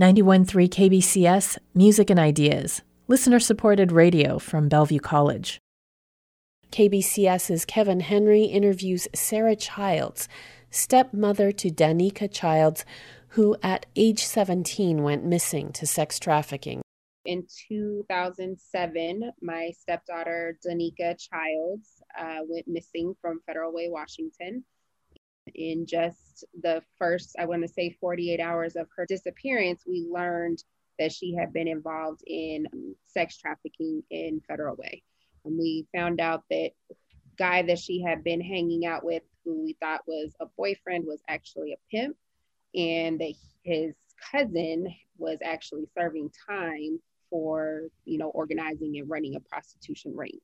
91.3 KBCS, Music and Ideas, listener supported radio from Bellevue College. KBCS's Kevin Henry interviews Sarah Childs, stepmother to Danica Childs, who at age 17 went missing to sex trafficking. In 2007, my stepdaughter, Danica Childs, uh, went missing from Federal Way, Washington. In just the first, I want to say 48 hours of her disappearance, we learned that she had been involved in um, sex trafficking in Federal Way. And we found out that guy that she had been hanging out with, who we thought was a boyfriend, was actually a pimp, and that his cousin was actually serving time for you know organizing and running a prostitution ring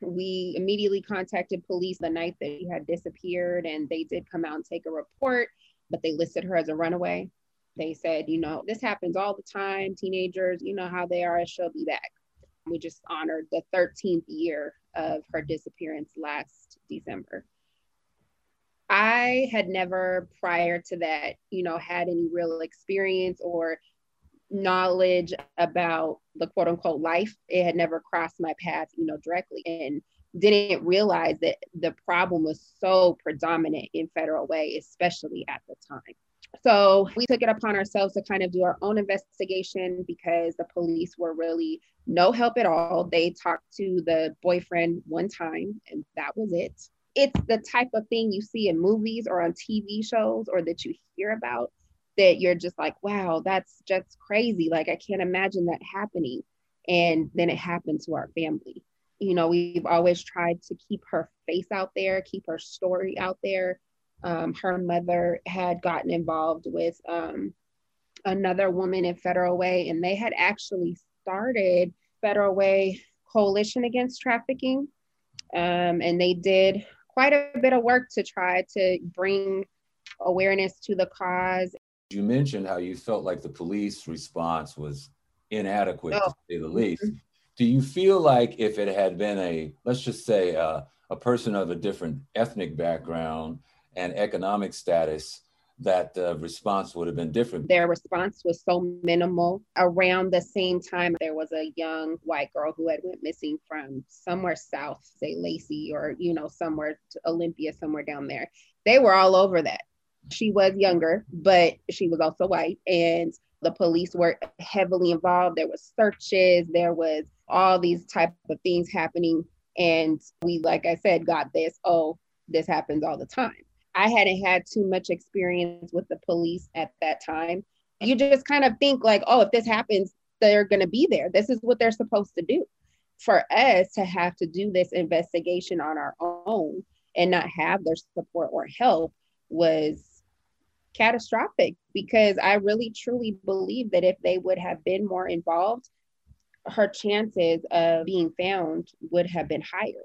we immediately contacted police the night that he had disappeared and they did come out and take a report but they listed her as a runaway. They said you know this happens all the time. Teenagers you know how they are she'll be back. We just honored the 13th year of her disappearance last december. I had never prior to that you know had any real experience or knowledge about the quote unquote life. It had never crossed my path, you know, directly and didn't realize that the problem was so predominant in federal way, especially at the time. So we took it upon ourselves to kind of do our own investigation because the police were really no help at all. They talked to the boyfriend one time and that was it. It's the type of thing you see in movies or on TV shows or that you hear about that you're just like, wow, that's just crazy. Like, I can't imagine that happening. And then it happened to our family. You know, we've always tried to keep her face out there, keep her story out there. Um, her mother had gotten involved with um, another woman in Federal Way, and they had actually started Federal Way Coalition Against Trafficking. Um, and they did quite a bit of work to try to bring awareness to the cause you mentioned how you felt like the police response was inadequate, oh. to say the least. Mm-hmm. Do you feel like if it had been a, let's just say, uh, a person of a different ethnic background and economic status, that the response would have been different. Their response was so minimal. Around the same time, there was a young white girl who had went missing from somewhere south, say Lacey, or you know somewhere to Olympia, somewhere down there. They were all over that. She was younger, but she was also white. And the police were heavily involved. There was searches, there was all these type of things happening. And we, like I said, got this, oh, this happens all the time. I hadn't had too much experience with the police at that time. You just kind of think like, oh, if this happens, they're going to be there. This is what they're supposed to do. For us to have to do this investigation on our own and not have their support or help was catastrophic because I really truly believe that if they would have been more involved, her chances of being found would have been higher.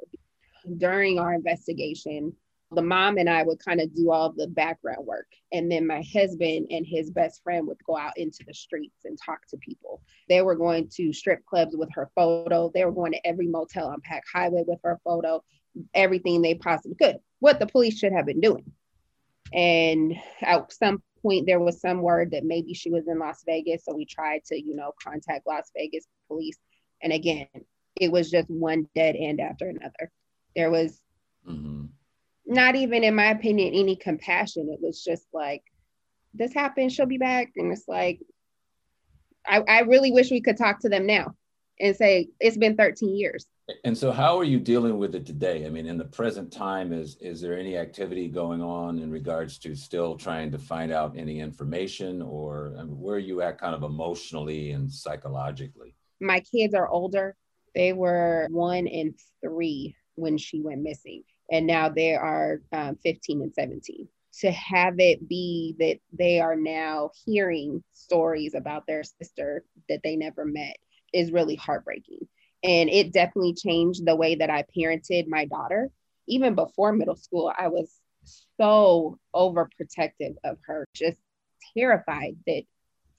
During our investigation, the mom and I would kind of do all the background work. And then my husband and his best friend would go out into the streets and talk to people. They were going to strip clubs with her photo. They were going to every motel on Pac Highway with her photo, everything they possibly could, what the police should have been doing. And at some point, there was some word that maybe she was in Las Vegas. So we tried to, you know, contact Las Vegas police. And again, it was just one dead end after another. There was mm-hmm. not even, in my opinion, any compassion. It was just like, this happened, she'll be back. And it's like, I, I really wish we could talk to them now and say, it's been 13 years. And so, how are you dealing with it today? I mean, in the present time, is is there any activity going on in regards to still trying to find out any information, or I mean, where are you at, kind of emotionally and psychologically? My kids are older; they were one and three when she went missing, and now they are um, 15 and 17. To have it be that they are now hearing stories about their sister that they never met is really heartbreaking and it definitely changed the way that I parented my daughter. Even before middle school, I was so overprotective of her, just terrified that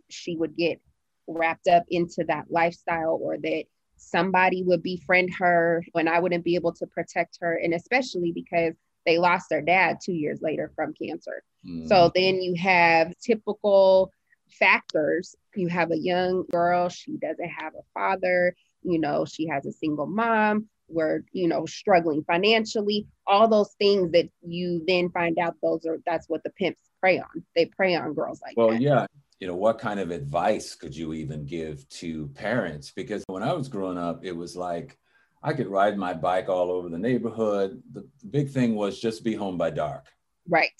she would get wrapped up into that lifestyle or that somebody would befriend her when I wouldn't be able to protect her. And especially because they lost their dad two years later from cancer. Mm. So then you have typical factors. You have a young girl, she doesn't have a father, you know, she has a single mom, we're, you know, struggling financially, all those things that you then find out those are that's what the pimps prey on. They prey on girls like well, that. Well, yeah. You know, what kind of advice could you even give to parents? Because when I was growing up, it was like I could ride my bike all over the neighborhood. The, big thing was just be home by dark. Right.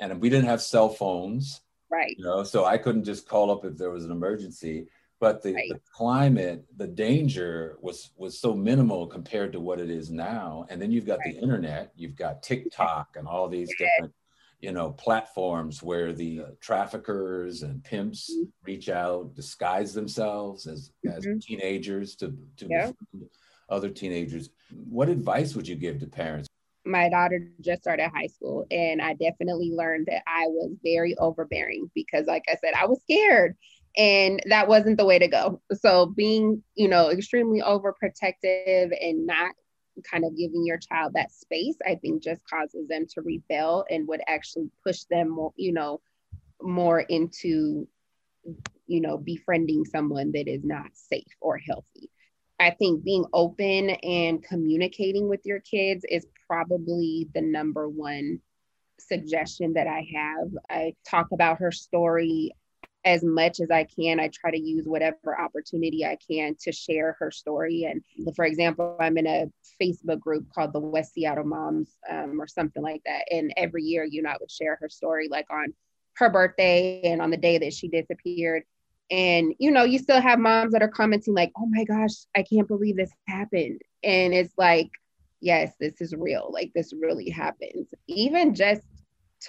And we didn't have cell phones. Right. You know, so I couldn't just call up if there was an emergency. But the, right. the climate, the danger was was so minimal compared to what it is now. And then you've got right. the internet, you've got TikTok and all these yeah. different, you know, platforms where the uh, traffickers and pimps mm-hmm. reach out, disguise themselves as mm-hmm. as teenagers to to yeah. other teenagers. What advice would you give to parents? My daughter just started high school and I definitely learned that I was very overbearing because like I said I was scared and that wasn't the way to go. So being, you know, extremely overprotective and not kind of giving your child that space I think just causes them to rebel and would actually push them more, you know, more into you know befriending someone that is not safe or healthy. I think being open and communicating with your kids is probably the number one suggestion that I have. I talk about her story as much as I can. I try to use whatever opportunity I can to share her story. And for example, I'm in a Facebook group called the West Seattle Moms um, or something like that. And every year, you know, I would share her story like on her birthday and on the day that she disappeared. And, you know, you still have moms that are commenting, like, oh my gosh, I can't believe this happened. And it's like, yes, this is real. Like, this really happens. Even just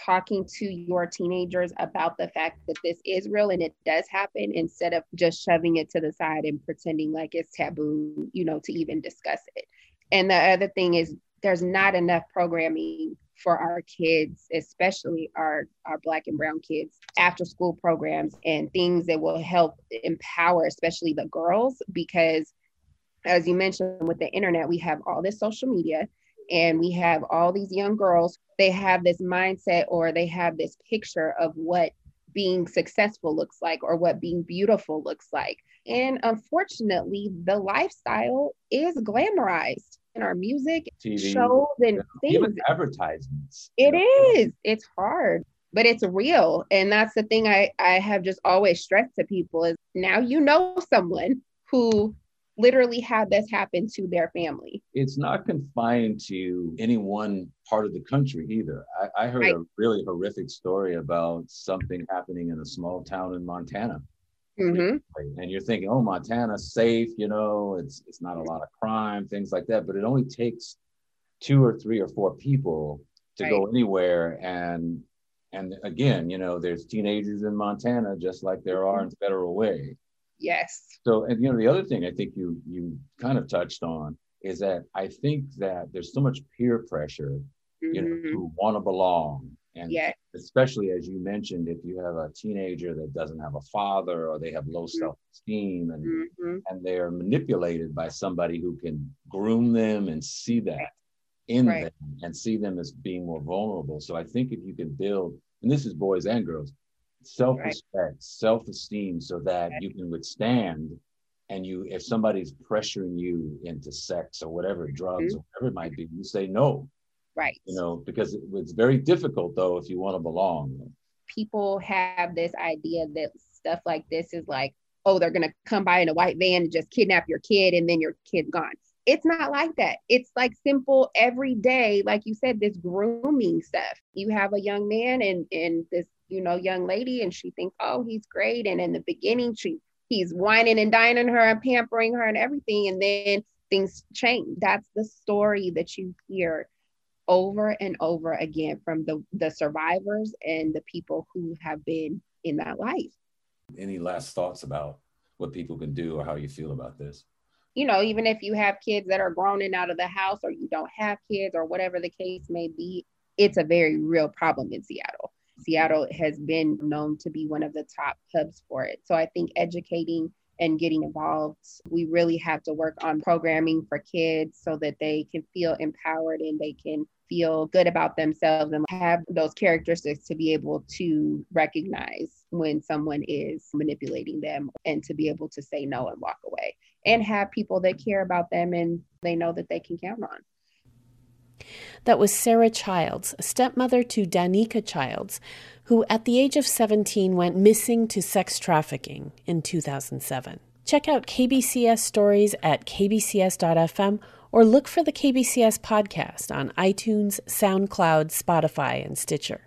talking to your teenagers about the fact that this is real and it does happen instead of just shoving it to the side and pretending like it's taboo, you know, to even discuss it. And the other thing is, there's not enough programming for our kids, especially our, our Black and Brown kids, after school programs and things that will help empower, especially the girls, because as you mentioned with the internet, we have all this social media and we have all these young girls. They have this mindset or they have this picture of what being successful looks like or what being beautiful looks like. And unfortunately, the lifestyle is glamorized in our music TV, shows and things. Even advertisements. It is. It's hard, but it's real. And that's the thing I, I have just always stressed to people is now you know someone who literally had this happen to their family. It's not confined to any one part of the country either. I, I heard right. a really horrific story about something happening in a small town in Montana Mm-hmm. And you're thinking, oh, Montana's safe, you know, it's it's not a lot of crime, things like that. But it only takes two or three or four people to right. go anywhere. And and again, you know, there's teenagers in Montana just like there are in mm-hmm. Federal Way. Yes. So and you know, the other thing I think you you kind of touched on is that I think that there's so much peer pressure, mm-hmm. you know, mm-hmm. to want to belong and yeah. Especially as you mentioned, if you have a teenager that doesn't have a father or they have low mm-hmm. self-esteem and mm-hmm. and they are manipulated by somebody who can groom them and see that in right. them and see them as being more vulnerable. So I think if you can build, and this is boys and girls, self-respect, right. self-esteem so that you can withstand and you if somebody's pressuring you into sex or whatever drugs mm-hmm. or whatever it might be you say no Right. You know, because it, it's very difficult though if you want to belong. People have this idea that stuff like this is like, oh, they're gonna come by in a white van and just kidnap your kid and then your kid's gone. It's not like that. It's like simple every day, like you said, this grooming stuff. You have a young man and and this, you know, young lady, and she thinks, oh, he's great. And in the beginning, she he's wining and dining her and pampering her and everything. And then things change. That's the story that you hear over and over again from the, the survivors and the people who have been in that life. Any last thoughts about what people can do or how you feel about this? You know, even if you have kids that are grown and out of the house or you don't have kids or whatever the case may be, it's a very real problem in Seattle. Seattle has been known to be one of the top hubs for it. So I think educating and getting involved. We really have to work on programming for kids so that they can feel empowered and they can feel good about themselves and have those characteristics to be able to recognize when someone is manipulating them and to be able to say no and walk away and have people that care about them and they know that they can count on. That was Sarah Childs, stepmother to Danica Childs, who at the age of 17 went missing to sex trafficking in 2007. Check out KBCS stories at kbcs.fm or look for the KBCS podcast on iTunes, SoundCloud, Spotify, and Stitcher.